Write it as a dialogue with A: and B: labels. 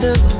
A: love.